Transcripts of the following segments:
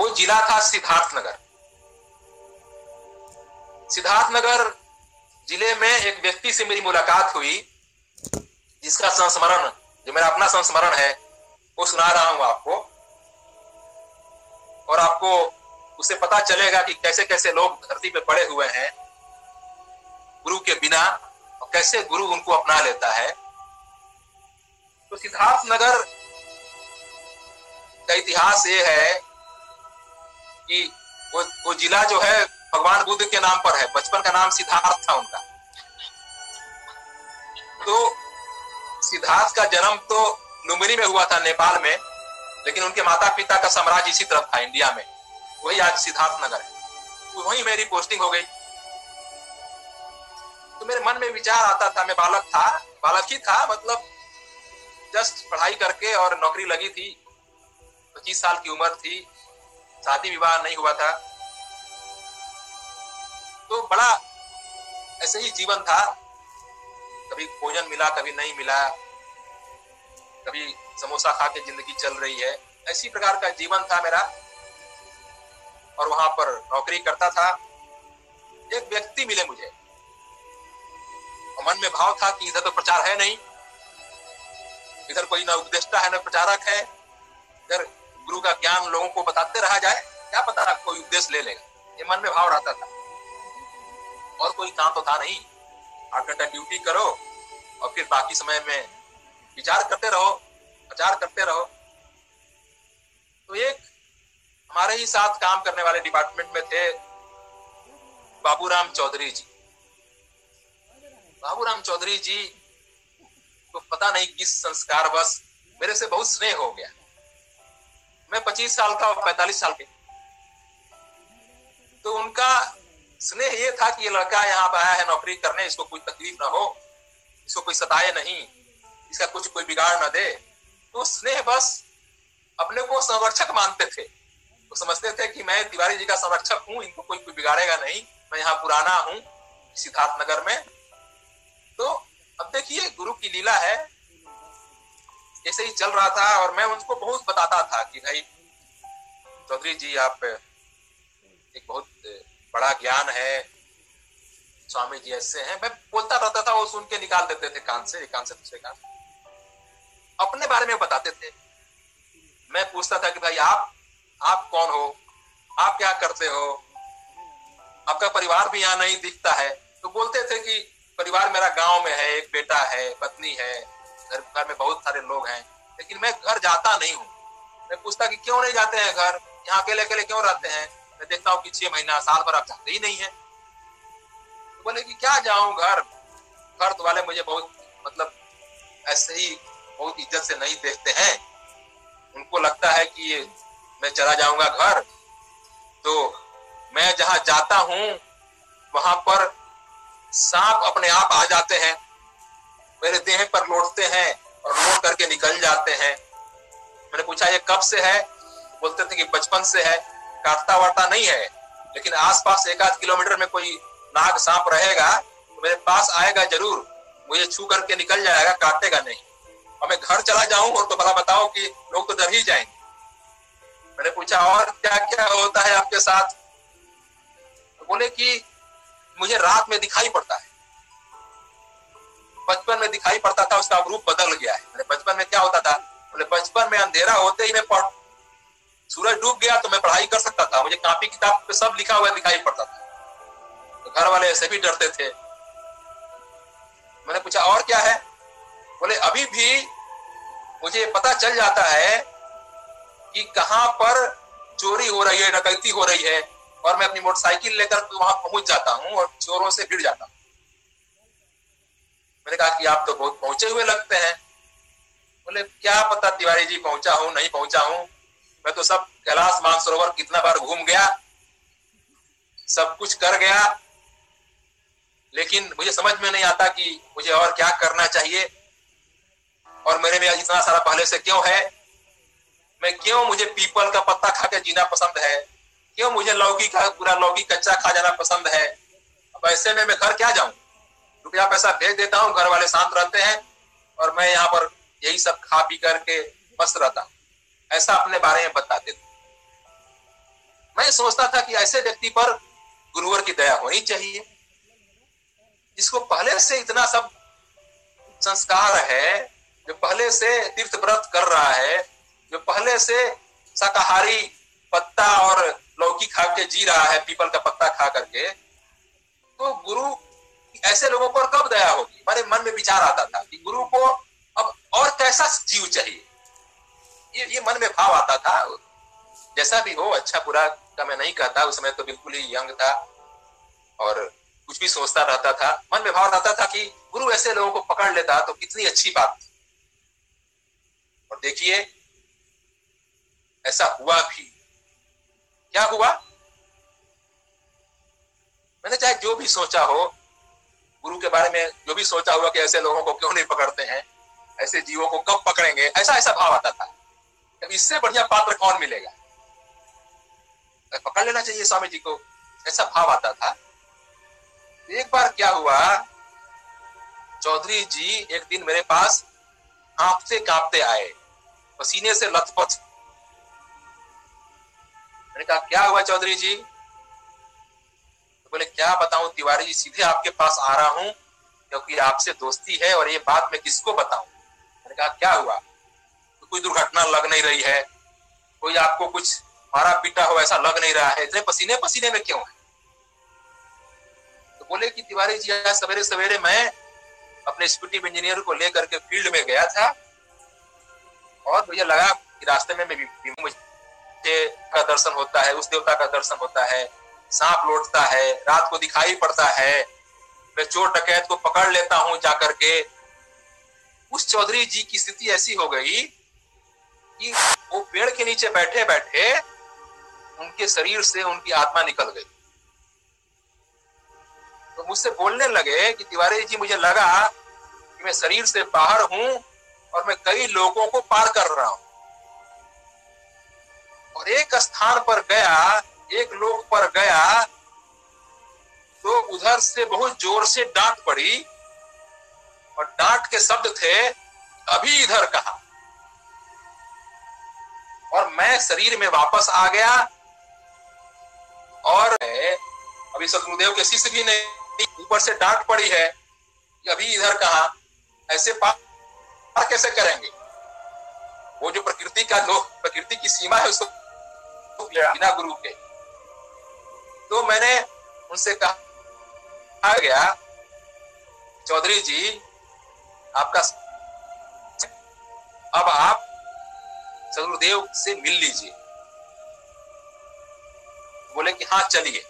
वो जिला था सिद्धार्थ नगर सिद्धार्थ नगर ज़िले में एक व्यक्ति से मेरी मुलाकात हुई, जिसका संस्मरण, जो मेरा अपना संस्मरण है, वो सुना रहा हूँ आपको। और आपको उससे पता चलेगा कि कैसे कैसे लोग धरती पे पड़े हुए हैं, गुरु के बिना, और कैसे गुरु उनको अपना लेता है। तो सिद्धार्थ नगर का इतिहास ये है कि वो वो जिला जो है भगवान बुद्ध के नाम पर है। बचपन का नाम सिद्धार्थ था उनका। तो सिद्धार्थ का जन्म तो लुम्बिनी में हुआ था नेपाल में, लेकिन उनके माता पिता का साम्राज्य इसी तरफ़ था, इंडिया में। वही आज सिद्धार्थ नगर है। तो वही मेरी पोस्टिंग हो गई। तो मेरे मन में विचार आता था, मैं बालक था, बालक ही था मतलब जस्ट पढ़ाई करके और नौकरी लगी थी। पच्चीस साल की उम्र थी। शादी विवाह नहीं हुआ था। तो बड़ा ऐसे ही जीवन था। कभी भोजन मिला, कभी नहीं मिला। कभी समोसा खा के ज़िंदगी चल रही है। ऐसी प्रकार का जीवन था मेरा। और वहाँ पर नौकरी करता था। एक व्यक्ति मिले मुझे। और मन में भाव था कि इधर तो प्रचार है नहीं। इधर कोई ना उपदेष्टा है, ना प्रचारक है। इधर गुरु का ज्ञान लोगों को बताते रहा जाए, क्या पता कोई उपदेश ले लेगा। ये मन में भाव रहता था। और कोई काम तो था नहीं। आठ घंटा ड्यूटी करो और फिर बाकी समय में विचार करते रहो, प्रचार करते रहो। तो एक हमारे ही साथ काम करने वाले डिपार्टमेंट में थे बाबूराम चौधरी जी। बाबूराम चौधरी जी को तो पता नहीं किस संस्कार बस मेरे से बहुत स्नेह हो गया। मैं पच्चीस साल का और पैंतालीस साल के। तो उनका स्नेह ये था कि ये लड़का यहाँ पर आया है नौकरी करने, इसको कोई तकलीफ़ ना हो, इसको कोई सताए नहीं, इसका कुछ कोई बिगाड़ ना दे। तो स्नेह बस अपने को संरक्षक मानते थे। तो समझते थे कि मैं तिवारी जी का संरक्षक हूँ, इनको कोई कोई बिगाड़ेगा नहीं, मैं यहाँ पुराना हूँ, सिद्धार्थ नगर में। तो अब देखिए, गुरु की लीला है, ऐसे ही चल रहा था और मैं उनको बहुत बताता था कि भाई, चौधरी जी, आप, एक बहुत बड़ा ज्ञान है। स्वामी जी ऐसे हैं। मैं बोलता रहता था, वो सुन के निकाल देते थे कान से कान से दूसरे कान अपने बारे में बताते थे। मैं पूछता था कि भाई, आप आप कौन हो? आप क्या करते हो? आपका परिवार भी यहाँ नहीं दिखता है। तो बोलते थे कि, परिवार मेरा गाँव में है, एक बेटा है, पत्नी है। घर घर में बहुत सारे लोग हैं। लेकिन मैं घर जाता नहीं हूँ। मैं पूछता कि क्यों नहीं जाते हैं घर? यहाँ अकेले अकेले क्यों रहते हैं? मैं देखता हूँ कि छह महीना, साल भर आप जाते ही नहीं है। तो बोले कि क्या जाऊँ घर? घर तो वाले मुझे बहुत मतलब ऐसे ही बहुत इज़्ज़त से नहीं देखते हैं। उनको लगता है कि मैं चला जाऊँगा घर। तो मैं जहाँ जाता हूँ, वहाँ पर सांप अपने आप आ जाते हैं। मेरे देह पर लौटते हैं और लौट करके निकल जाते हैं। मैंने पूछा, ये कब से है? बोलते थे कि बचपन से है। काटता वाटता नहीं है, लेकिन आसपास एक आध किलोमीटर में कोई नाग सांप रहेगा तो मेरे पास आएगा ज़रूर। मुझे छू करके निकल जाएगा, काटेगा नहीं। और मैं घर चला जाऊँ और तो भला बताओ कि लोग तो डर ही जाएँगे। मैंने पूछा, और क्या क्या होता है आपके साथ? तो बोले कि, मुझे रात में दिखाई पड़ता है। बचपन में दिखाई पड़ता था, उसका रूप बदल गया है। बचपन में क्या होता था? बोले, बचपन में अंधेरा होते ही मैं पढ़ सूरज डूब गया तो मैं पढ़ाई कर सकता था। मुझे कापी किताब पे सब लिखा हुआ दिखाई पड़ता था। तो घर वाले ऐसे भी डरते थे। मैंने पूछा, और क्या है? बोले, अभी भी मुझे पता चल जाता है कि कहाँ पर चोरी हो रही है, डकैती हो रही है, और मैं अपनी मोटरसाइकिल लेकर वहाँ पहुँच जाता हूँ और चोरों से भिड़ जाता हूँ। मैंने कहा कि आप तो बहुत पहुँचे हुए लगते हैं। बोले, क्या पता तिवारी जी पहुँचा हूँ, नहीं पहुँचा हूँ? मैं तो सब कैलाश मानसरोवर कितना बार घूम गया, सब कुछ कर गया, लेकिन मुझे समझ में नहीं आता कि मुझे और क्या करना चाहिए। और मेरे में इतना सारा पहले से क्यों है? मैं क्यों मुझे पीपल का पत्ता खा के जीना पसंद है? क्यों मुझे लौकी का, पूरा लौकी कच्चा खा जाना पसंद है? अब ऐसे में मैं घर क्या जाऊँ? रुपया पैसा भेज देता हूँ, घर वाले शांत रहते हैं, और मैं यहाँ पर यही सब खा पी करके मस्त रहता ऐसा अपने बारे में बताते थे। मैं सोचता था कि ऐसे व्यक्ति पर गुरुवर की दया होनी चाहिए। जिसको पहले से इतना सब संस्कार है, जो पहले से तीर्थ व्रत कर रहा है, जो पहले से शाकाहारी पत्ता और लौकी खा के जी रहा है, पीपल का पत्ता खा करके तो गुरु ऐसे लोगों पर कब दया होगी? हमारे मन में विचार आता था कि गुरु को अब और कैसा जीव चाहिए? ये ये मन में भाव आता था। जैसा भी हो अच्छा बुरा का मैं नहीं कहता। उस समय तो बिल्कुल ही यंग था और कुछ भी सोचता रहता था। मन में भाव आता था कि गुरु ऐसे लोगों को पकड़ लेता तो कितनी अच्छी बात थी। और देखिए, ऐसा हुआ भी। क्या हुआ? मैंने चाहे जो भी सोचा हो, गुरु के बारे में जो भी सोचा हुआ कि ऐसे लोगों को क्यों नहीं पकड़ते हैं? ऐसे जीवों को कब पकड़ेंगे? ऐसा ऐसा भाव आता था। इससे बढ़िया पात्र कौन मिलेगा? तो पकड़ लेना चाहिए स्वामी जी को। ऐसा भाव आता था। एक बार क्या हुआ? चौधरी जी एक दिन मेरे पास कांपते कांपते आए। पसीने से लथपथ। मैंने कहा, क्या हुआ चौधरी जी? तो बोले, क्या बताऊँ, तिवारी जी, सीधे आपके पास आ रहा हूँ, क्योंकि आपसे दोस्ती है और ये बात मैं किसको बताऊँ? मैंने कहा, क्या हुआ? तो कोई दुर्घटना लग नहीं रही है। कोई आपको कुछ मारा पीटा हो ऐसा लग नहीं रहा है। इतने पसीने पसीने में क्यों है? तो बोले कि, तिवारी जी, आज सवेरे सवेरे मैं अपने एक्सिक्यूटिव इंजीनियर को लेकर के फ़ील्ड में गया था और मुझे लगा कि रास्ते में मैं मुझे का दर्शन होता है, उस देवता का दर्शन होता है, सांप लौटता है, रात को दिखाई पड़ता है। मैं चोर डकैत को पकड़ लेता हूँ जाकर के। उस चौधरी जी की स्थिति ऐसी हो गई कि वो पेड़ के नीचे बैठे बैठे उनके शरीर से उनकी आत्मा निकल गई। तो मुझसे बोलने लगे कि तिवारी जी, मुझे लगा कि मैं शरीर से बाहर हूँ और मैं कई लोगों को पार कर रहा हूँ। और एक स्थान पर गया, एक लोक पर गया तो उधर से बहुत ज़ोर से डांट पड़ी। और डांट के शब्द थे अभी इधर कहा। और मैं शरीर में वापस आ गया और अभी शत्रुदेव के शिष्य भी नहीं ऊपर से डांट पड़ी है कि अभी इधर कहा ऐसे पार कैसे करेंगे? वो जो प्रकृति का लोग प्रकृति की सीमा है उसको बिना गुरु के। तो मैंने उनसे कहा गया चौधरी जी आपका अब आप सदगुरुदेव से मिल लीजिए। बोले कि हाँ चलिए।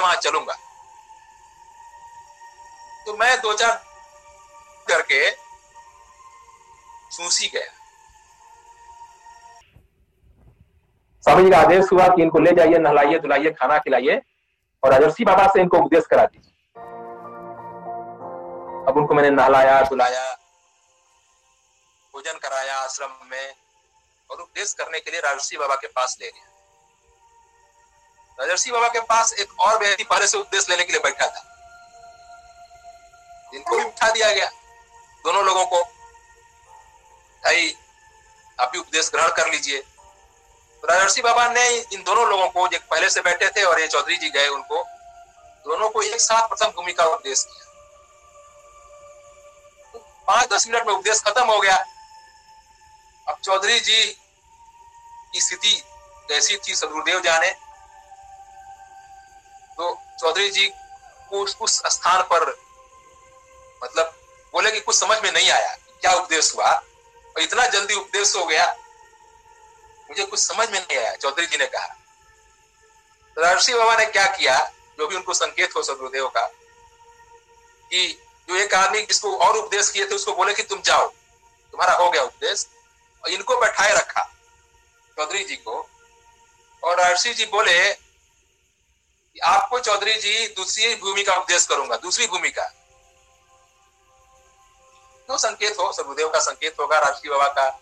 वहाँ चलूँगा। तो मैं दो चार करके सूसी गया। स्वामी जी का आदेश हुआ कि इनको ले जाइए, नहलाइए, धुलाइए, खाना खिलाइए और राजर्षि बाबा से इनको उपदेश करा दीजिए। अब उनको मैंने नहलाया, धुलाया भोजन कराया आश्रम में और उपदेश करने के लिए राजर्षि बाबा के पास ले गया राजर्षि बाबा के पास एक और व्यक्ति पहले से उपदेश लेने के लिए बैठा था। इनको भी बिठा दिया गया, दोनों लोगों को, भाई, आप भी उपदेश ग्रहण कर लीजिए। तो राजर्षि बाबा ने इन दोनों लोगों को, जो पहले से बैठे थे और ये चौधरी जी गए, उनको दोनों को एक साथ प्रथम भूमिका उपदेश किया पाँच दस मिनट में उपदेश खत्म हो गया। अब चौधरी जी की स्थिति कैसी थी सदगुरुदेव जाने। तो चौधरी जी को उस, उस स्थान पर मतलब बोले कि कुछ समझ में नहीं आया क्या उपदेश हुआ। और इतना जल्दी उपदेश हो गया मुझे कुछ समझ में नहीं आया चौधरी जी ने कहा। तो राजर्षि बाबा ने क्या किया जो भी उनको संकेत हो सदगुरुदेव का कि जो एक आदमी जिसको और उपदेश किए थे, उसको बोले कि तुम जाओ। तुम्हारा हो गया उपदेश। और इनको बैठाए रखा, चौधरी जी को। और राजर्षि जी बोले कि आपको चौधरी जी दूसरी भूमि का उपदेश करूँगा, दूसरी भूमि का। तो संकेत हो सदगुरुदेव का संकेत होगा राजर्षि बाबा का।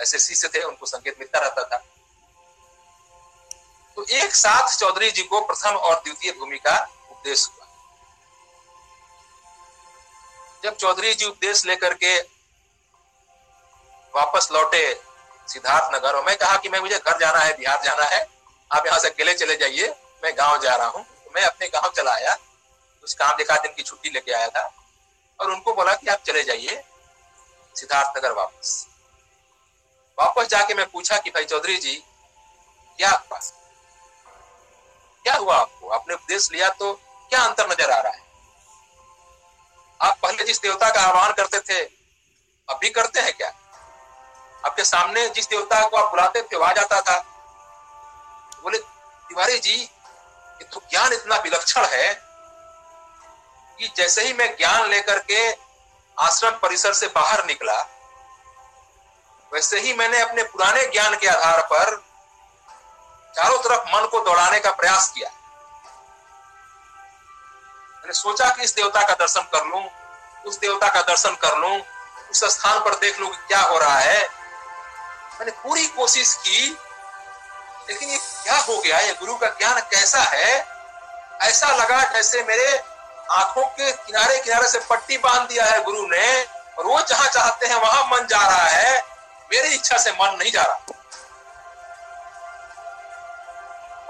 ऐसे शिष्य थे, उनको संकेत मिलता रहता था। तो एक साथ चौधरी जी को प्रथम और द्वितीय भूमि का उपदेश हुआ। जब चौधरी जी उपदेश लेकर के वापस लौटे सिद्धार्थ नगर और मैं कहा कि मैं, मुझे घर जाना है, बिहार जाना है, आप यहाँ से अकेले चले जाइए, मैं गाँव जा रहा हूँ। मैं अपने गाँव चला आया कुछ काम देखा दिन की छुट्टी लेके आया था, और उनको बोला कि आप चले जाइए सिद्धार्थ नगर वापस। वापस जाके मैं पूछा कि भाई चौधरी जी, क्या पास क्या हुआ आपको? आपने उपदेश लिया तो क्या अंतर नज़र आ रहा है? आप पहले जिस देवता का आह्वान करते थे, अब भी करते हैं क्या? आपके सामने जिस देवता को आप बुलाते थे वहाँ जाता था। बोले, तिवारी जी, ये तो ज्ञान इतना विलक्षण है कि जैसे ही मैं ज्ञान लेकर के आश्रम परिसर से बाहर निकला, वैसे ही मैंने अपने पुराने ज्ञान के आधार पर चारों तरफ़ मन को दौड़ाने का प्रयास किया। मैंने सोचा कि इस देवता का दर्शन कर लू, उस देवता का दर्शन कर लू, उस स्थान पर देख लू क्या हो रहा है। मैंने पूरी कोशिश की, लेकिन ये क्या हो गया? ये गुरु का ज्ञान कैसा है? ऐसा लगा जैसे मेरे आँखों के किनारे किनारे से पट्टी बाँध दिया है गुरु ने, और वो जहाँ चाहते हैं, वहाँ मन जा रहा है। मेरी इच्छा से मन नहीं जा रहा।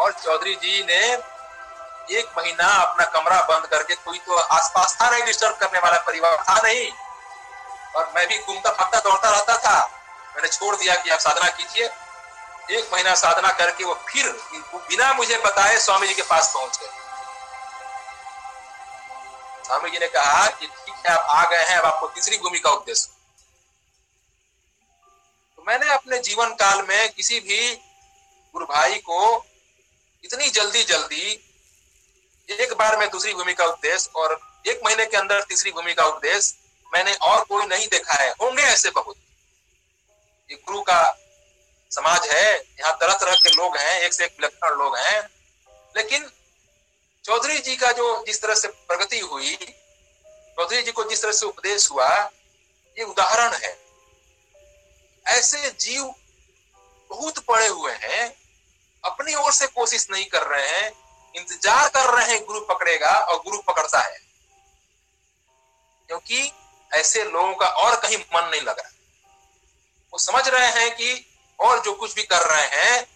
और चौधरी जी ने एक महीना अपना कमरा बंद करके कोई तो आसपास था नहीं डिस्टर्ब करने वाला परिवार, था नहीं। और मैं भी घूमता फटता दौड़ता रहता था। मैंने छोड़ दिया कि आप साधना कीजिए। एक महीना साधना करके वो फिर बिना मुझे बताए स्वामी जी के पास पहुँच गए। स्वामी जी ने कहा कि ठीक है, आप आ गए हैं, अब आपको तीसरी भूमि का उद्देश्य। तो मैंने अपने जीवन काल में किसी भी गुरु भाई को इतनी जल्दी जल्दी एक बार में दूसरी भूमि का उपदेश और एक महीने के अंदर तीसरी भूमि का उपदेश मैंने और कोई नहीं देखा है। होंगे ऐसे बहुत। ये गुरु का समाज है, यहाँ तरह तरह के लोग हैं, एक से एक विलक्षण लोग हैं। लेकिन चौधरी जी का जो जिस तरह से प्रगति हुई, चौधरी जी को जिस तरह से उपदेश हुआ, ये उदाहरण है। ऐसे जीव बहुत पड़े हुए हैं, अपनी ओर से कोशिश नहीं कर रहे हैं इंतज़ार कर रहे हैं गुरु पकड़ेगा और गुरु पकड़ता है। क्योंकि ऐसे लोगों का और कहीं मन नहीं लग रहा। वो समझ रहे हैं कि और जो कुछ भी कर रहे हैं,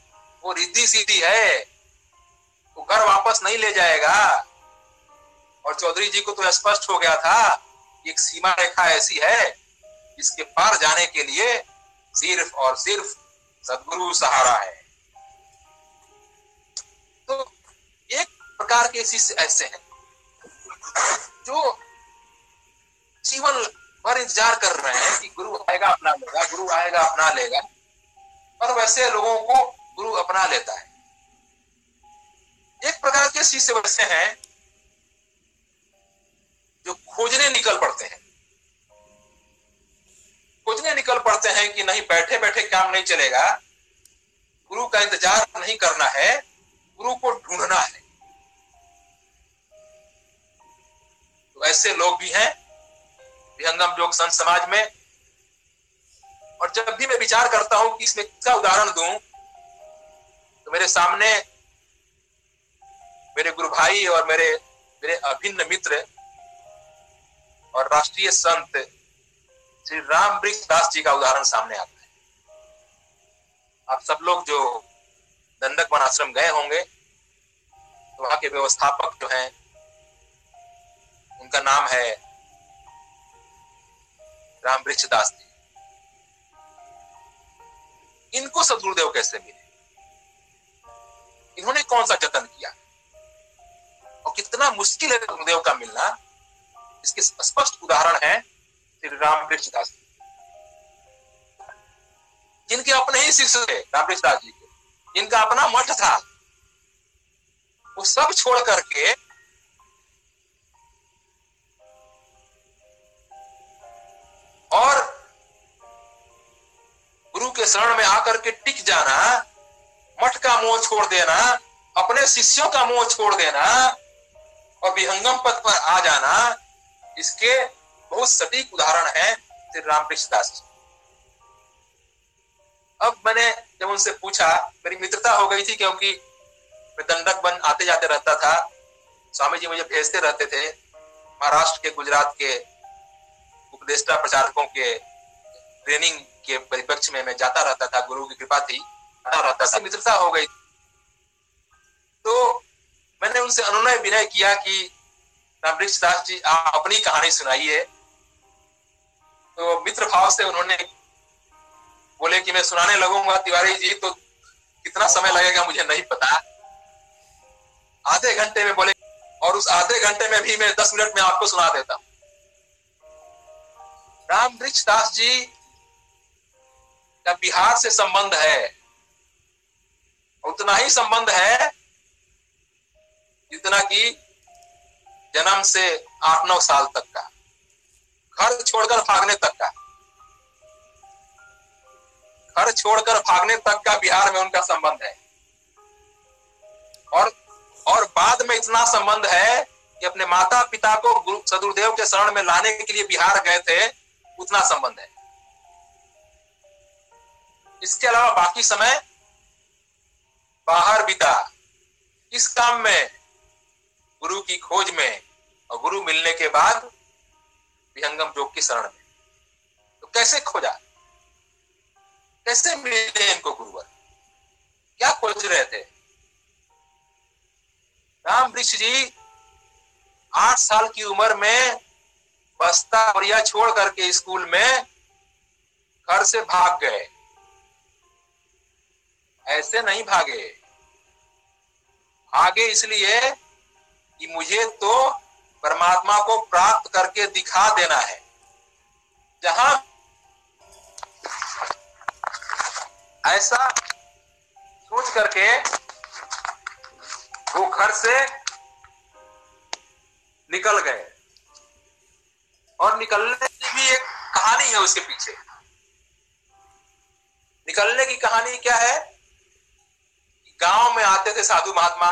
वो रिद्धि सीधी है। वो घर वापस नहीं ले जाएगा। और चौधरी जी को तो स्पष्ट हो गया था एक सीमा रेखा ऐसी है, जिसके पार जाने के लिए सिर्फ़ और सिर्फ़ सदगुरु सहारा है। प्रकार के शिष्य ऐसे हैं, जो जीवन भर इंतज़ार कर रहे हैं कि गुरु आएगा, अपना लेगा, गुरु आएगा, अपना लेगा, और वैसे लोगों को गुरु अपना लेता है। एक प्रकार के शिष्य वैसे हैं, जो खोजने निकल पड़ते हैं। खोजने निकल पड़ते हैं कि नहीं बैठे बैठे काम नहीं चलेगा। गुरु का इंतज़ार नहीं करना है, गुरु को ढूंढना है। तो ऐसे लोग भी हैं, विहंगम योग संत समाज में। और जब भी मैं विचार करता हूँ कि इसमें किसका उदाहरण दूँ तो मेरे सामने मेरे गुरु भाई और मेरे मेरे अभिन्न मित्र और राष्ट्रीय संत श्री राम वृक्ष दास जी का उदाहरण सामने आता है। आप सब लोग जो दंडक वन आश्रम गए होंगे तो वहाँ के व्यवस्थापक जो हैं उनका नाम है राम दास जी। इनको सदगुरुदेव कैसे मिले? इन्होंने कौन सा जतन किया? और कितना मुश्किल है गुरुदेव का मिलना? इसके स्पष्ट उदाहरण है श्री राम दास जी। जिनके अपने ही शिष्य थे राम दास जी के। जिनका अपना मठ था, वो सब छोड़ करके और गुरु के शरण में आकर के टिक जाना, मठ का मोह छोड़ देना, अपने शिष्यों का मोह छोड़ देना और विहंगम पद पर आ जाना, इसके बहुत सटीक उदाहरण है श्री रामकृष्ण दास जी। अब मैंने जब उनसे पूछा, मेरी मित्रता हो गई थी क्योंकि मैं दंडक बन आते जाते रहता था। स्वामी जी मुझे भेजते रहते थे महाराष्ट्र के, गुजरात के उपदेष्टा प्रचारकों के ट्रेनिंग के परिपक्ष में मैं जाता रहता था, गुरु की कृपा थी, जाता रहता था, मित्रता हो गई तो मैंने उनसे अनुनय विनय किया कि रामवृक्ष दास जी, आप अपनी कहानी सुनाइए। तो मित्र भाव से उन्होंने बोले कि मैं सुनाने लगूँगा, तिवारी जी तो कितना समय लगेगा मुझे नहीं पता। आधे घंटे में बोले, और उस आधे घंटे में भी मैं दस मिनट में आपको सुना देता हूँ। राम वृक्ष दास जी का बिहार से संबंध है। उतना ही संबंध है जितना कि जन्म से आठ नौ साल तक का। घर छोड़कर भागने तक का। घर छोड़कर भागने तक का बिहार में उनका संबंध है। और और बाद में इतना संबंध है कि अपने माता पिता को गुरु सदुरदेव के शरण में लाने के लिए बिहार गए थे। उतना संबंध है। इसके अलावा बाकी समय बाहर बिता। इस काम में, गुरु की खोज में और गुरु मिलने के बाद विहंगम योग की शरण में। तो कैसे खोजा? कैसे मिले इनको गुरुवर? क्या खोज रहे थे? राम वृक्ष जी, आठ साल की उम्र में बस्ता बढ़िया छोड़ करके स्कूल में घर से भाग गए। ऐसे नहीं भागे। भागे इसलिए कि मुझे तो परमात्मा को प्राप्त करके दिखा देना है। जहाँ ऐसा सोच करके वो घर से निकल गए। और निकलने की भी एक कहानी है उसके पीछे। निकलने की कहानी क्या है? गाँव में आते थे साधु महात्मा।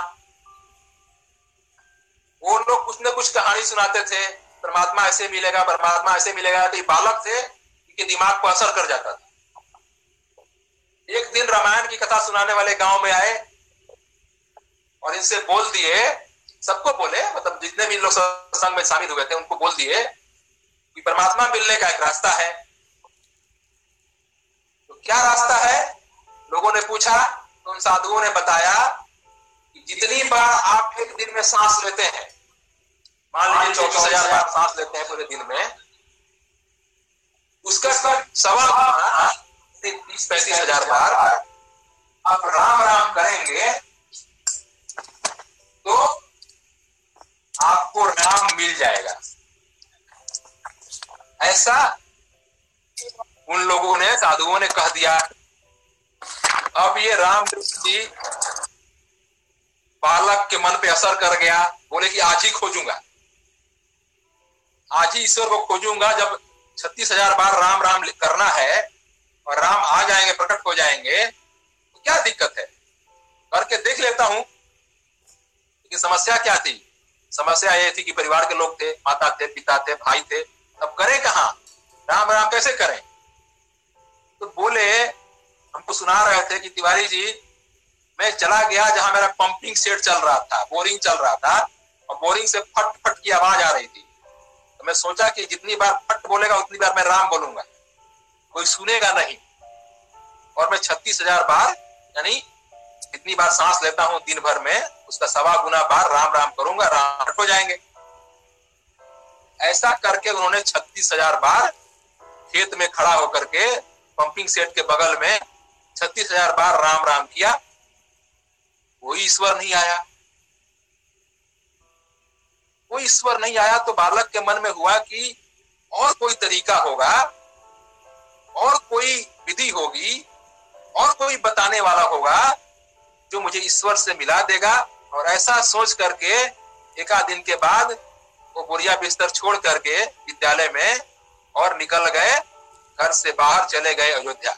वो लोग कुछ ना कुछ कहानी सुनाते थे। परमात्मा ऐसे मिलेगा, परमात्मा ऐसे मिलेगा। तो ये बालक थे, इनके दिमाग को असर कर जाता था। एक दिन रामायण की कथा सुनाने वाले गाँव में आए और इनसे बोल दिए, सबको बोले मतलब जितने भी लोग सत्संग में शामिल हुए थे, उनको बोल दिए कि परमात्मा मिलने का एक रास्ता है। तो क्या रास्ता है? लोगों ने पूछा तो उन साधुओं ने बताया कि जितनी बार आप एक दिन में सांस लेते हैं मान लीजिए चौबीस हज़ार बार सांस लेते हैं पूरे दिन में उसका सवा तीस पैंतीस हज़ार बार आप राम राम करेंगे तो आपको राम मिल जाएगा। ऐसा उन लोगों ने, साधुओं ने कह दिया। अब ये रामकृष्ण जी बालक के मन पे असर कर गया। बोले कि आज ही खोजूँगा। आज ही ईश्वर को खोजूँगा। जब छत्तीस हज़ार बार राम राम करना है और राम आ जाएँगे, प्रकट हो जाएँगे तो क्या दिक्कत है? करके देख लेता हूँ लेकिन समस्या क्या थी। समस्या ये थी कि परिवार के लोग थे, माता थे, पिता थे, भाई थे। अब करें कहा? राम राम कैसे करें? तो बोले हमको सुना रहे थे कि तिवारी जी, मैं चला गया जहाँ मेरा पंपिंग सेट चल रहा था बोरिंग चल रहा था, और बोरिंग से फट फट की आवाज़ आ रही थी। तो मैं सोचा कि जितनी बार फट बोलेगा, उतनी बार मैं राम बोलूँगा। कोई सुनेगा नहीं। और मैं छत्तीस हज़ार बार, यानी जितनी बार सांस लेता हूँ दिन भर में, उसका सवा गुना बार राम राम करूँगा राम हो जाएँगे। ऐसा करके उन्होंने छत्तीस हज़ार बार खेत में खड़ा होकर के पंपिंग सेट के बगल में छत्तीस हज़ार बार राम राम किया। कोई ईश्वर नहीं आया। कोई ईश्वर नहीं आया तो बालक के मन में हुआ कि और कोई तरीका होगा, और कोई विधि होगी, और कोई बताने वाला होगा जो मुझे ईश्वर से मिला देगा। और ऐसा सोच करके एक दिन के बाद वो बुढ़िया बिस्तर छोड़ करके विद्यालय में और निकल गए, घर से बाहर चले गए अयोध्या।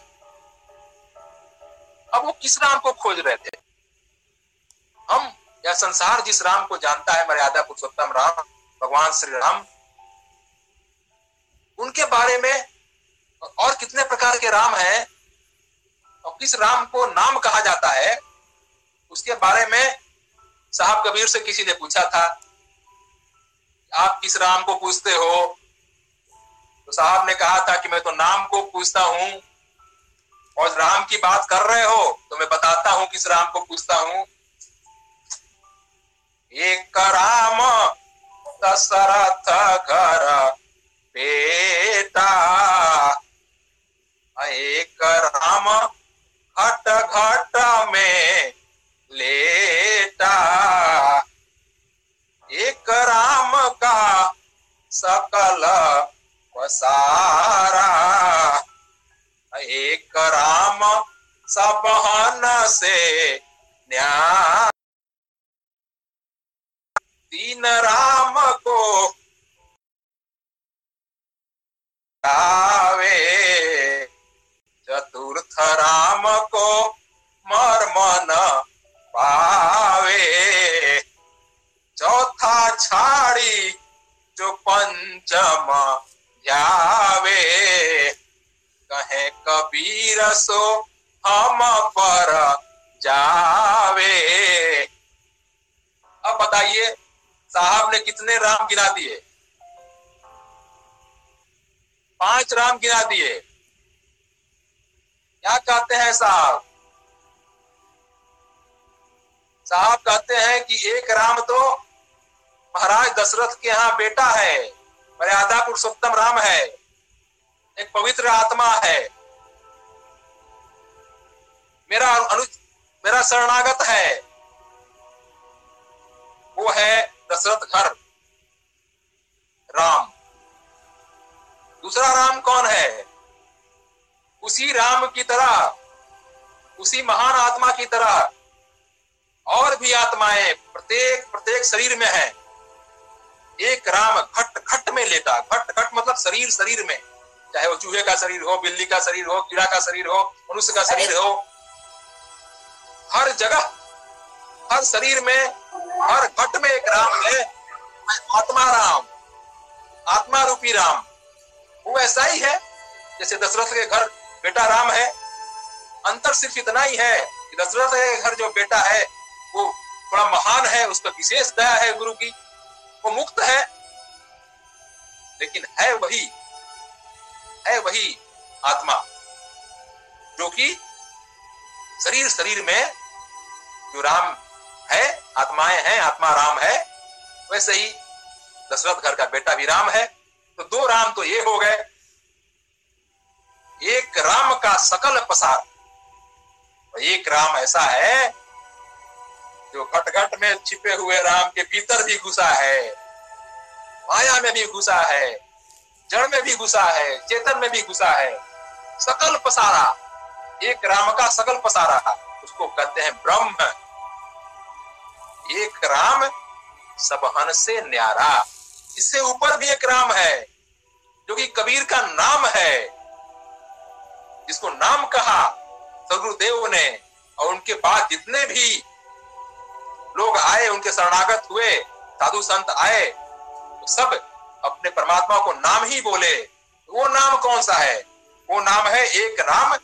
अब वो किस राम को खोज रहे थे? हम, या संसार जिस राम को जानता है, मर्यादा पुरुषोत्तम राम, भगवान श्री राम, उनके बारे में और कितने प्रकार के राम हैं और किस राम को नाम कहा जाता है, उसके बारे में साहब कबीर से किसी ने पूछा था। आप किस राम को पूछते हो? तो साहब ने कहा था कि मैं तो नाम को पूछता हूँ। और राम की बात कर रहे हो तो मैं बताता हूँ किस राम को पूछता हूँ। एक राम, दशरथ घर बेटा। एक राम, घट घट में लेटा। एक राम का सकल पसारा। एक राम सबहन से न्याय। तीन राम को आवे चतुर्थ राम को मर्मन पावे। चौथा छाड़ी जो पंचम जावे। कहे कबीर, सो हम पर जावे। अब बताइए, साहब ने कितने राम गिना दिए? पाँच राम गिना दिए। क्या कहते हैं साहब? साहब कहते हैं कि एक राम तो महाराज दशरथ के यहाँ बेटा है मर्यादा पुरुषोत्तम राम है, एक पवित्र आत्मा है। मेरा अनु मेरा शरणागत है। वो है दशरथ घर, राम। दूसरा राम कौन है? उसी राम की तरह, उसी महान आत्मा की तरह, और भी आत्माएँ प्रत्येक प्रत्येक शरीर में है। एक राम घट घट में लेटा। घट घट मतलब शरीर शरीर में। चाहे वो चूहे का शरीर हो, बिल्ली का शरीर हो, कीड़ा का शरीर हो, मनुष्य का शरीर हो। हर जगह, हर शरीर में, हर घट में एक राम है। आत्मा राम, आत्मा रूपी राम। वो ऐसा ही है, जैसे दशरथ के घर बेटा राम है। अंतर सिर्फ़ इतना ही है कि दशरथ के घर जो बेटा है, वो बड़ा महान है उस पर विशेष दया है गुरु की। वो मुक्त है। लेकिन है वही है वही आत्मा, जो कि शरीर शरीर में जो राम है, आत्माएँ हैं, आत्मा राम है, वैसे ही दशरथ घर का बेटा भी राम है। तो दो राम तो ये हो गए। एक राम का सकल पसार। एक राम ऐसा है जो घट घट में छिपे हुए राम के भीतर भी घुसा है, माया में भी घुसा है, जड़ में भी घुसा है, चेतन में भी घुसा है, सकल पसारा, एक राम का सकल पसारा, उसको कहते हैं ब्रह्म। एक राम सबहन से न्यारा, इससे ऊपर भी एक राम है, जो कि कबीर का नाम है, जिसको नाम कहा सदगुरुदेव ने, और उनके बाद जितने भी लोग आए, उनके शरणागत हुए, साधु संत आए तो सब अपने परमात्मा को नाम ही बोले। वो नाम कौन सा है? वो नाम है एक राम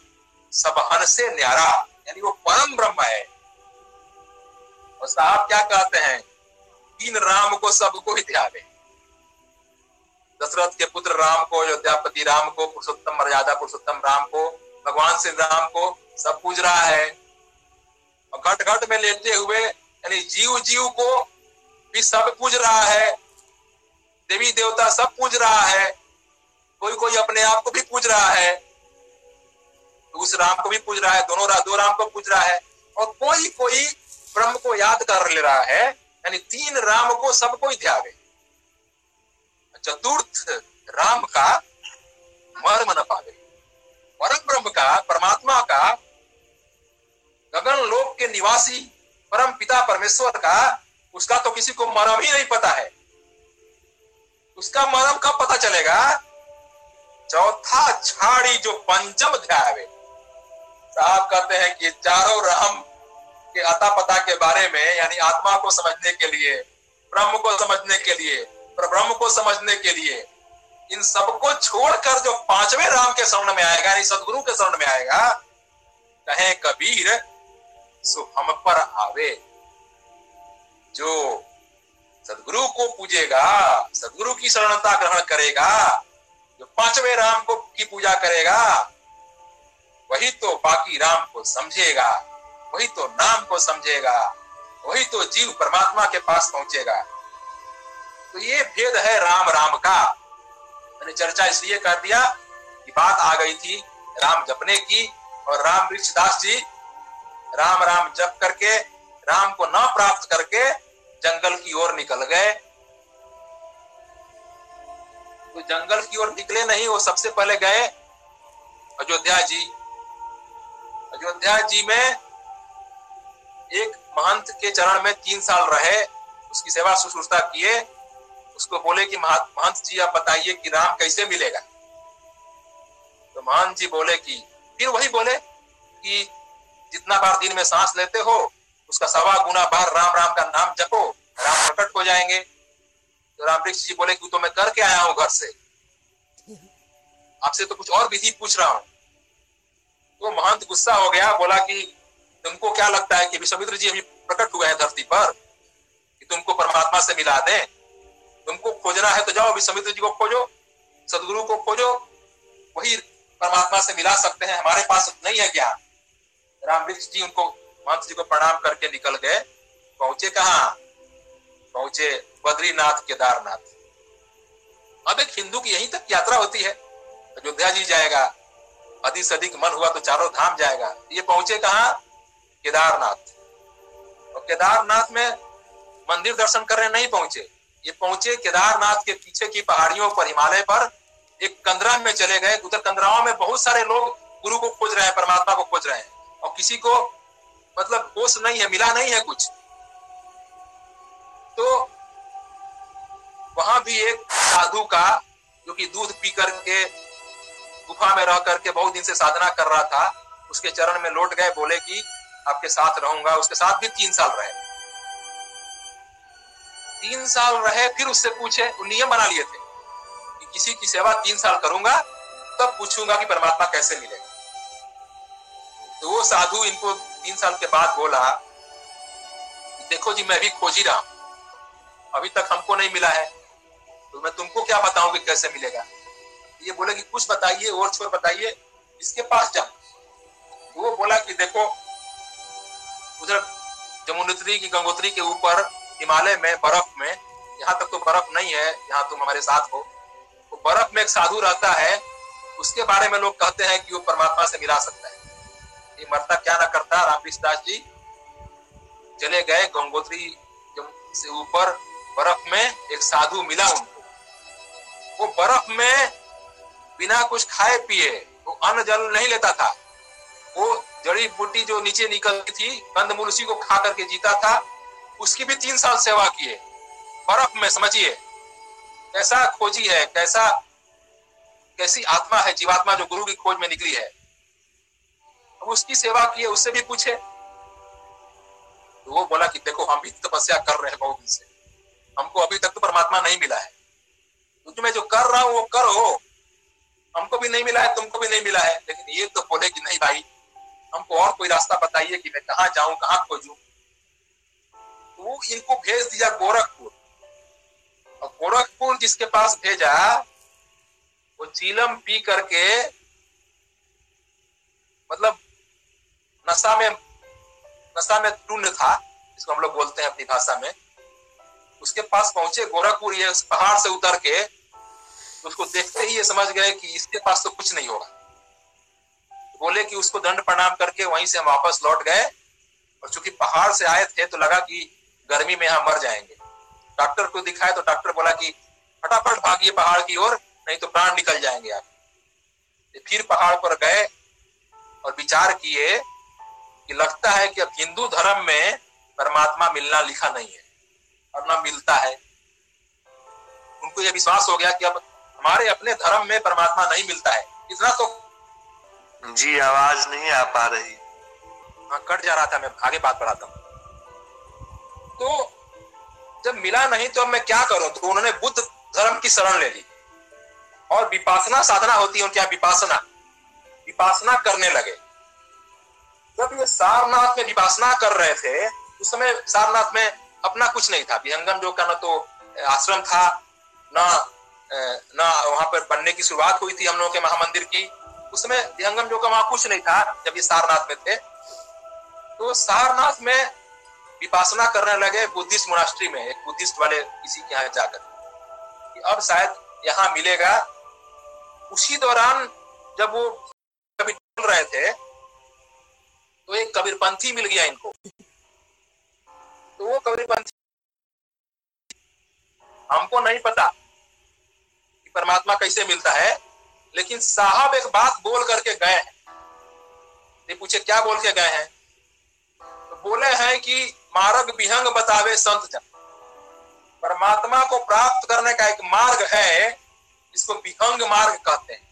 सबहन से न्यारा, यानी वो परम ब्रह्म है। और साहब क्या कहते हैं? तीन राम को सबको ही त्यागे। दशरथ के पुत्र राम को, अयोध्यापति राम को, पुरुषोत्तम मर्यादा, पुरुषोत्तम राम को, भगवान श्री राम को सब पूज रहा है। और घट घट में लेते हुए यानी जीव जीव को भी सब पूज रहा है, देवी देवता सब पूज रहा है, कोई कोई अपने आप को भी पूज रहा है तो उस राम को भी पूज रहा है, दोनों दो राम को पूज रहा है, और कोई कोई ब्रह्म को याद कर ले रहा है, यानी तीन राम को सबको ही ध्यावे चतुर्थ राम का मर्म न पावे। परम ब्रह्म का, परमात्मा का गगन लोक के निवासी परम पिता परमेश्वर का, उसका तो किसी को मरम ही नहीं पता है। उसका मरम कब पता चलेगा? चौथा छाड़ी जो पंचम ध्यावे साहब कहते हैं कि चारों राम के अता पता के बारे में, यानी आत्मा को समझने के लिए, ब्रह्म को समझने के लिए ब्रह्म को समझने के लिए, इन सबको छोड़कर जो पाँचवें राम के शरण में आएगा, यानी सदगुरु के शरण में आएगा, कहे कबीर सो हम पर आवे। जो सदगुरु को पूजेगा, सदगुरु की शरणता ग्रहण करेगा, जो पाँचवें राम को की पूजा करेगा, वही तो बाकी राम को समझेगा, वही तो नाम को समझेगा, वही तो जीव परमात्मा के पास पहुंचेगा। तो ये भेद है राम राम का। मैंने चर्चा इसलिए कर दिया कि बात आ गई थी राम जपने की और राम वृक्षदास जी राम राम जप करके, राम को न प्राप्त करके जंगल की ओर निकल गए। तो जंगल की ओर निकले नहीं, वो सबसे पहले गए अयोध्या जी। अयोध्या जी में एक महंत के चरण में तीन साल रहे, उसकी सेवा शुश्रूषा किए। उसको बोले कि महंत जी, आप बताइए कि राम कैसे मिलेगा? तो महंत जी बोले कि, फिर वही बोले कि जितना बार दिन में सांस लेते हो, उसका सवा गुना बार राम राम का नाम जपो, राम प्रकट हो जाएँगे। तो राम वृक्ष जी बोले कि तो मैं करके आया हूँ घर से। आपसे तो कुछ और विधि पूछ रहा हूँ। तो महंत गुस्सा हो गया, बोला कि तुमको क्या लगता है कि विश्वमित्र जी अभी प्रकट हुए हैं धरती पर? कि तुमको परमात्मा से मिला दें? तुमको खोजना है तो जाओ, विश्वमित्र जी को खोजो, सदगुरु को खोजो, वही परमात्मा से मिला सकते हैं। हमारे पास नहीं है ज्ञान। राम वृक्ष जी उनको महंत जी को प्रणाम करके निकल गए। पहुँचे कहा? पहुँचे बद्रीनाथ केदारनाथ। अब एक हिंदू की यहीं तक यात्रा होती है। अयोध्या जी जाएगा, अधिक से अधिक मन हुआ तो चारों धाम जाएगा। ये पहुँचे कहा? केदारनाथ। और केदारनाथ में मंदिर दर्शन करने नहीं पहुँचे। ये पहुँचे केदारनाथ के पीछे की पहाड़ियों पर, हिमालय पर। एक कंदरा में चले गए। उधर कंदराओं में बहुत सारे लोग गुरु को खोज रहे हैं, परमात्मा को खोज रहे हैं। और किसी को मतलब होश नहीं है, मिला नहीं है कुछ। तो वहाँ भी एक साधु का, जो कि दूध पी करके, गुफा में रह करके बहुत दिन से साधना कर रहा था, उसके चरण में लौट गए, बोले कि आपके साथ रहूँगा। उसके साथ भी तीन साल रहे। तीन साल रहे, फिर उससे पूछे नियम बना लिए थे कि किसी की सेवा तीन साल करूँगा, तब पूछूँगा कि परमात्मा कैसे मिलेगा। तो वो साधु इनको तीन साल के बाद बोला, देखो जी, मैं भी खोज ही रहा हूँ। अभी तक हमको नहीं मिला है। तो मैं तुमको क्या बताऊँ कि कैसे मिलेगा? ये बोले कि, कुछ बताइए, और छोर बताइए, इसके पास जाओ। वो बोला कि, देखो, उधर जमुनोत्री की गंगोत्री के ऊपर हिमालय में, बर्फ़ में, यहाँ तक तो बर्फ़ नहीं है, यहाँ तुम हमारे साथ हो। तो बर्फ़ में एक साधु रहता है, उसके बारे में लोग कहते हैं कि वो परमात्मा से मिला सकता है। ये मरता क्या ना करता, रामकृष्ण दास जी चले गए गंगोत्री से ऊपर, बर्फ़ में एक साधु मिला उनको। वो बर्फ़ में बिना कुछ खाए पिए, वो अन्न जल नहीं लेता था। वो जड़ी बूटी जो नीचे निकलती थी, कंदमूल उसी को खा करके जीता था। उसकी भी तीन साल सेवा किए। बर्फ़ में, समझिए, कैसा खोजी है, कैसा कैसी आत्मा है, जीवात्मा जो गुरु की खोज में निकली है। उसकी सेवा की है उससे भी पूछे। तो वो बोला कि देखो, हम भी तपस्या कर रहे हैं बहुत दिन से। हमको अभी तक तो परमात्मा नहीं मिला है। तो मैं जो कर रहा हूँ, वो करो। हमको भी नहीं मिला है, तुमको भी नहीं मिला है। लेकिन ये तो बोले कि नहीं भाई, हमको और कोई रास्ता बताइए कि मैं कहा जाऊँ, कहाँ खोजू। तो इनको भेज दिया गोरखपुर। और गोरखपुर जिसके पास भेजा, वो चीलम पी करके मतलब नशा में नशा में टूंड था इसको हम लोग बोलते हैं अपनी भाषा में। उसके पास पहुँचे, गोरखपुर, ये पहाड़ से उतर के, उसको देखते ही ये समझ गए कि इसके पास तो कुछ नहीं होगा। बोले कि उसको दंड प्रणाम करके वहीं से हम वापस लौट गए, और चूँकि पहाड़ से आए थे तो लगा कि गर्मी में हम मर जाएँगे। डॉक्टर को दिखाए तो डॉक्टर बोला कि फटाफट भागिए पहाड़ की ओर, नहीं तो प्राण निकल जाएँगे आप। फिर पहाड़ पर गए और विचार किए कि लगता है कि अब हिंदू धर्म में परमात्मा मिलना लिखा नहीं है और ना मिलता है। उनको यह विश्वास हो गया कि अब हमारे अपने धर्म में परमात्मा नहीं मिलता है। इतना तो जी आवाज़ नहीं आ पा रही। हाँ कट जा रहा था मैं आगे बात बढ़ाता हूँ। तो जब मिला नहीं तो अब मैं क्या करूँ? तो उन्होंने बुद्ध धर्म की शरण ले ली। और विपासना साधना होती है उनके यहाँ विपासना। विपासना करने लगे। जब ये सारनाथ में विपासना कर रहे थे, उस समय सारनाथ में अपना कुछ नहीं था। विहंगम जो का न तो आश्रम था, न ना वहाँ पर बनने की शुरुआत हुई थी हम लोगों के महामंदिर की। उस समय विहंगम जो का वहाँ कुछ नहीं था, जब ये सारनाथ में थे। तो सारनाथ में विपासना करने लगे बुद्धिस्ट मोनास्ट्री में, एक बुद्धिस्ट वाले किसी के यहाँ जाकर। अब शायद यहाँ मिलेगा। उसी दौरान जब वो कभी चल रहे थे तो एक कबीरपंथी मिल गया इनको। तो वो कबीरपंथी हमको नहीं पता कि परमात्मा कैसे मिलता है, लेकिन साहब एक बात बोल करके गए हैं। ये पूछे, क्या बोल के गए हैं? तो बोले हैं कि मार्ग विहंग बतावे संत जन। परमात्मा को प्राप्त करने का एक मार्ग है इसको विहंग मार्ग कहते हैं।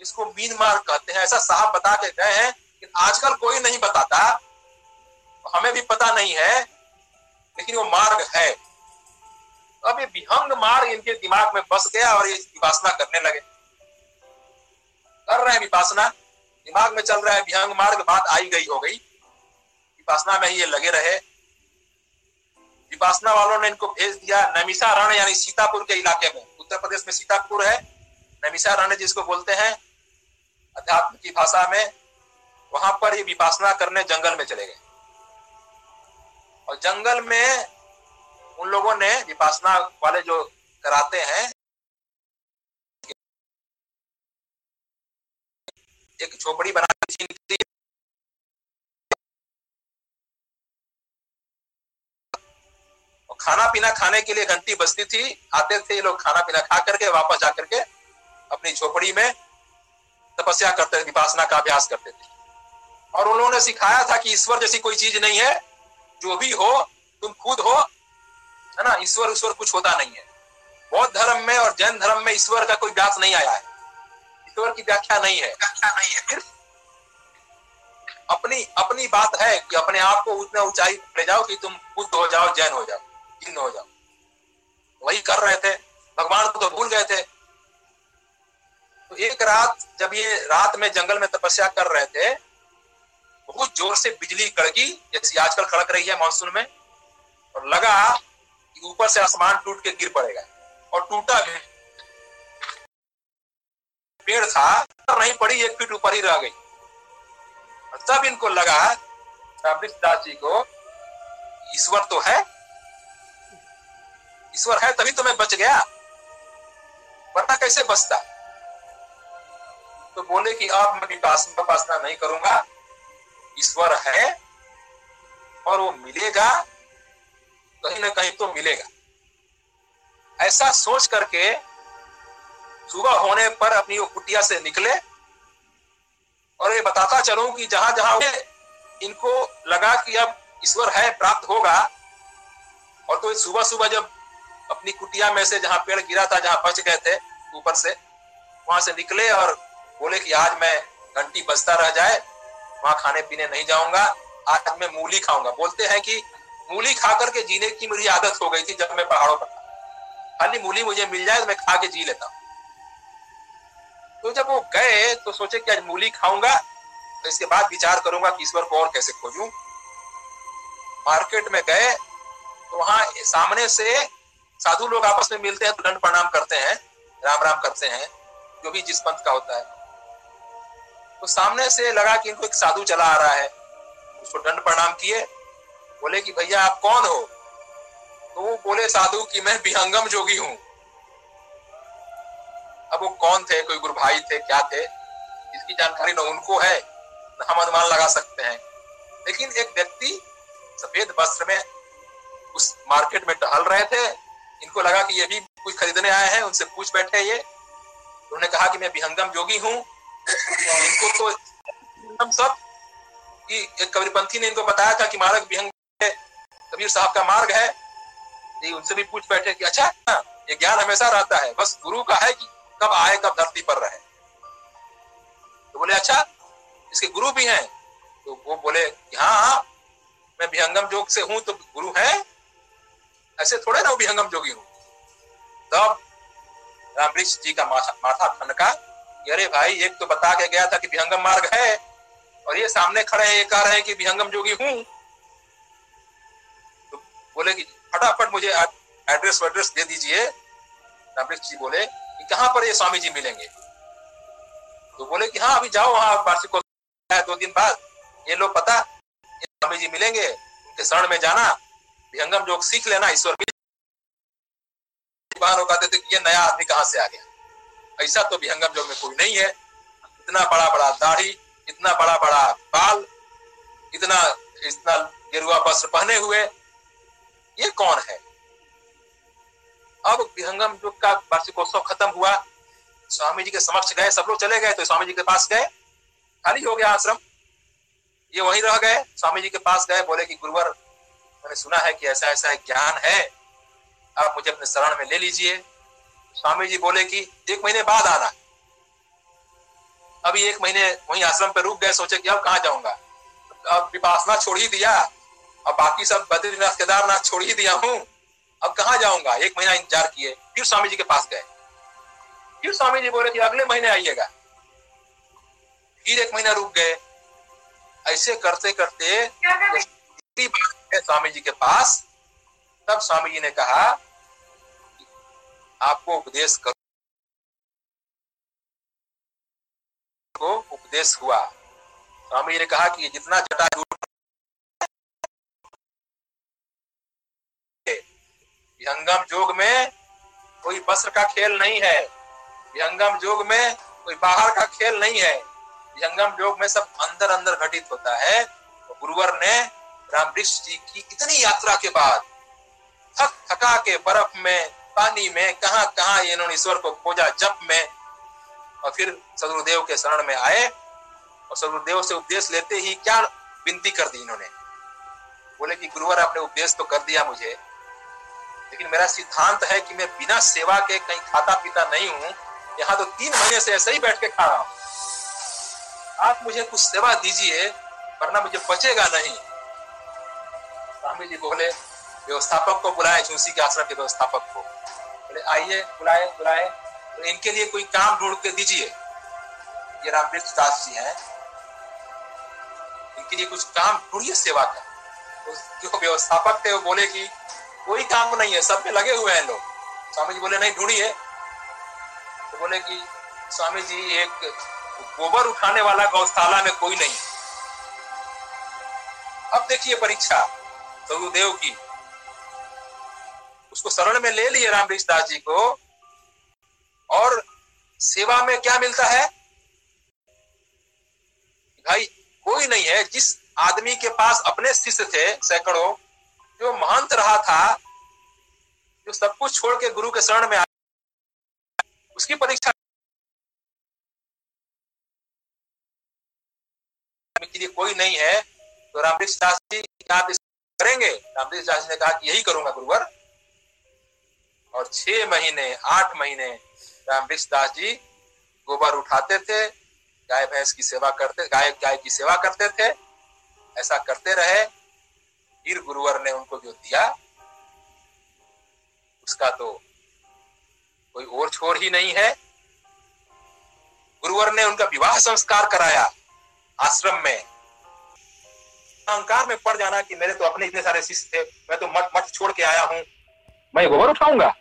इसको मीन मार्ग कहते हैं। ऐसा साहब बता के गए हैं कि आजकल कोई नहीं बताता। हमें भी पता नहीं है, लेकिन वो मार्ग है। अब ये विहंग मार्ग इनके दिमाग में बस गया और ये विपासना करने लगे। कर रहे हैं विपासना। दिमाग में चल रहा है, विहंग मार्ग, बात आई गई, हो गई। विपासना में ही ये लगे रहे। विपासना वालों ने इनको भेज दिया नमिसा रण, यानी सीतापुर के इलाके में। उत्तर प्रदेश में सीतापुर है। नमिसा रण जिसको बोलते हैं, अध्यात्म की भाषा में। वहाँ पर ये विपासना करने जंगल में चले गए। और जंगल में उन लोगों ने विपासना वाले जो कराते हैं, एक झोपड़ी बना खाना पीना खाने के लिए घंटी बजती थी, आते थे ये लोग खाना पीना खा करके, वापस जा करके अपनी झोपड़ी में तपस्या करते थे, विपासना का अभ्यास करते थे। और उन लोगों ने सिखाया था कि ईश्वर जैसी कोई चीज़ नहीं है, जो भी हो, तुम खुद हो, है ना? ईश्वर ईश्वर कुछ होता नहीं है। बौद्ध धर्म में और जैन धर्म में ईश्वर का कोई व्यास नहीं आया है। ईश्वर की व्याख्या नहीं है। व्याख्या नहीं है फिर अपनी अपनी बात है कि अपने आप को उतना ऊंचाई ले जाओ कि तुम बुद्ध हो जाओ, जैन हो जाओ जिन्न हो जाओ। वही कर रहे थे। भगवान को तो भूल गए थे। तो एक रात जब ये रात में जंगल में तपस्या कर रहे थे बहुत ज़ोर से बिजली कड़की, जैसी आजकल कड़क रही है मानसून में, और लगा कि ऊपर से आसमान टूट के गिर पड़ेगा। और टूटा भी। पेड़ था नहीं पड़ी, एक फीट ऊपर ही रह गई। और तब इनको लगा दास जी को, ईश्वर तो है। ईश्वर है, तभी तो मैं बच गया। वरना कैसे बचता? तो बोले कि अब मैं उपासना नहीं करूँगा। ईश्वर है और वो मिलेगा, कहीं ना कहीं तो मिलेगा। ऐसा सोच करके सुबह होने पर अपनी वो कुटिया से निकले और ये बताता चलूँ कि जहाँ जहाँ इनको लगा कि अब ईश्वर है, प्राप्त होगा, और तो सुबह सुबह जब अपनी कुटिया में से जहाँ पेड़ गिरा था, जहाँ बच गए थे, ऊपर से, वहाँ से निकले और बोले कि आज मैं घंटी बजता रह जाए वहाँ खाने पीने नहीं जाऊँगा, आज मैं मूली खाऊँगा। बोलते हैं कि मूली खा करके जीने की मेरी आदत हो गई थी जब मैं पहाड़ों पर था। खाली मूली मुझे मिल जाए तो मैं खा के जी लेता हूँ। तो जब वो गए तो सोचे कि आज मूली खाऊँगा तो इसके बाद विचार करूँगा कि ईश्वर को और कैसे खोजू। मार्केट में गए तो वहाँ सामने से साधु लोग आपस में मिलते हैं तो दंड प्रणाम करते हैं, राम राम करते हैं, जो भी जिस पंथ का होता है। तो सामने से लगा कि इनको एक साधु चला आ रहा है। उसको दंड प्रणाम किए। बोले कि भैया आप कौन हो? तो वो बोले, साधु कि मैं विहंगम जोगी हूँ। अब वो कौन थे? कोई गुरु भाई थे? क्या थे? इसकी जानकारी न उनको है, न हम अनुमान लगा सकते हैं। लेकिन एक व्यक्ति सफ़ेद वस्त्र में उस मार्केट में टहल रहे थे। इनको लगा कि ये भी कुछ खरीदने आए हैं, उनसे पूछ बैठे ये। उन्होंने कहा कि मैं विहंगम जोगी हूँ। इनको तो हम सब कबीरपंथी ने इनको बताया था कि मार्ग विहंग कबीर साहब का मार्ग है। ये उनसे भी पूछ बैठे कि अच्छा ये ज्ञान हमेशा रहता है, बस गुरु का है कि कब आए, कब धरती पर रहे? तो बोले अच्छा इसके गुरु भी हैं। तो वो बोले हाँ हाँ मैं विहंगम जोग से हूँ तो गुरु है। ऐसे थोड़े ना विहंगम जोगी हूँ। तब रामवृक्ष जी का माथा ठनका अरे भाई, एक तो बता के गया था कि विहंगम मार्ग है, और ये सामने खड़े हैं ये कह रहे हैं कि विहंगम जोगी हूँ। तो बोले कि फटाफट मुझे एड्रेस वेड्रेस दे दीजिए। रामकृष्ण जी बोले कि कहाँ पर ये स्वामी जी मिलेंगे? तो बोले कि हाँ अभी जाओ वहाँ, वार्षिक दो दिन बाद। ये लोग पता, ये स्वामी जी मिलेंगे, उनके शरण में जाना, विहंगम योग सीख लेना, ईश्वर थे कि ये नया आदमी कहाँ से आ गया। ऐसा तो विहंगम योग में कोई नहीं है, इतना बड़ा बड़ा दाढ़ी, इतना बड़ा बड़ा बाल, इतना इतना गेरुआ वस्त्र पहने हुए, ये कौन है? अब विहंगम युग का वार्षिकोत्सव खत्म हुआ स्वामी जी के समक्ष गए, सब लोग चले गए तो स्वामी जी के पास गए, खाली हो गया आश्रम। ये वहीं रह गए स्वामी जी के पास गए, बोले कि गुरुवर, मैंने सुना है कि ऐसा ऐसा ज्ञान है, आप मुझे अपने शरण में ले लीजिए। स्वामी जी बोले कि एक महीने बाद आना अभी एक महीने वहीं आश्रम पे रुक गए सोचे कि अब कहाँ जाऊँगा। अब विपासना छोड़ ही दिया। अब बाकी सब बद्रीनाथ केदारनाथ छोड़ ही दिया हूँ। अब कहा जाऊँगा? एक महीना इंतज़ार किए फिर स्वामी जी के पास गए। फिर स्वामी जी बोले कि अगले महीने आइएगा। फिर एक महीना रुक गए। ऐसे करते करते स्वामी जी के पास। तब स्वामी जी ने कहा आपको उपदेश करो। को उपदेश हुआ। स्वामी जी ने कहा कि जितना जटायु विहंगम जोग में कोई वस्त्र का खेल नहीं है। विहंगम जोग में कोई बाहर का खेल नहीं है। विहंगम जोग में सब अंदर अंदर घटित होता है। तो गुरुवर ने रामवृक्ष जी की इतनी यात्रा के बाद थक थका के बर्फ़ में पानी में, कहा कहा इन्होंने ईश्वर को खोजा? जप में। और फिर सदगुरुदेव के शरण में आए और सदगुरुदेव से उपदेश लेते ही क्या विनती कर दी इन्होंने? बोले कि गुरुवर, आपने उपदेश तो कर दिया मुझे, लेकिन मेरा सिद्धांत है कि मैं बिना सेवा के कहीं खाता पीता नहीं हूँ। यहाँ तो तीन महीने से ऐसे ही बैठ के खा रहा हूँ। आप मुझे कुछ सेवा दीजिए, वरना मुझे बचेगा नहीं। स्वामी जी बोले व्यवस्थापक को बुलाए झूसी के आश्रम के व्यवस्थापक को। बोले, आइए, बुलाए बुलाए। तो इनके लिए कोई काम ढूंढ के दीजिए। ये रामकृष्ण दास जी हैं। इनके लिए कुछ काम ढूंढिए, सेवा का तो जो व्यवस्थापक थे, वो बोले कि, कोई काम नहीं है, सब में लगे हुए हैं लोग। स्वामी जी बोले, नहीं, ढूंढिए। तो बोले कि, स्वामी जी, एक गोबर उठाने वाला गौशाला में कोई नहीं अब देखिए परीक्षा सगुदेव की। उसको शरण में ले लिए राम दास जी को। और सेवा में क्या मिलता है? भाई, कोई नहीं है। जिस आदमी के पास अपने शिष्य थे, सैकड़ों, जो महंत रहा था, जो सब कुछ छोड़ के गुरु के शरण में आया उसकी परीक्षा के लिए कोई नहीं है। तो रामकृष्ण दास जी करेंगे? रामकृष्ण दास जी ने कहा कि यही करूँगा, गुरुवर। और छह महीने, आठ महीने रामकृष्ण दास जी गोबर उठाते थे, गाय भैंस की सेवा करते, गाय गाय की सेवा करते थे, ऐसा करते रहे। फिर गुरुवर ने उनको जो दिया, उसका तो कोई और छोर ही नहीं है। गुरुवर ने उनका विवाह संस्कार कराया आश्रम में। अहंकार में पड़ जाना कि मेरे तो अपने इतने सारे शिष्य थे, मैं तो मठ मठ छोड़ के आया हूँ। मैं गोबर उठाऊँगा।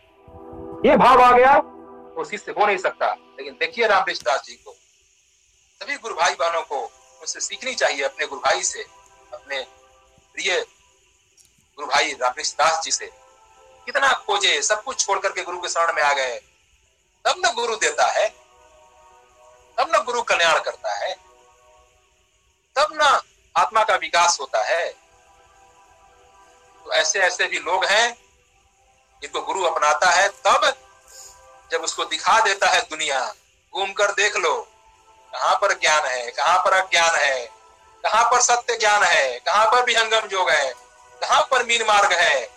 ये भाव आ गया। वो शिष्य हो नहीं सकता, लेकिन देखिए रामकृष्ण दास जी को। सभी गुरु भाई बहनों को मुझसे सीखनी चाहिए अपने गुरु भाई से, अपने प्रिय गुरु भाई रामकृष्ण दास जी से। कितना खोजे, सब कुछ छोड़ करके गुरु के शरण में आ गए। तब न गुरु देता है, तब न गुरु कल्याण करता है, तब न आत्मा का विकास होता है। तो ऐसे ऐसे भी लोग हैं जिनको गुरु अपनाता है, तब जब उसको दिखा देता है दुनिया, घूम कर देख लो, कहाँ पर ज्ञान है, कहाँ पर अज्ञान है, कहाँ पर सत्य ज्ञान है, कहाँ पर विहंगम योग है, कहाँ पर मीन मार्ग है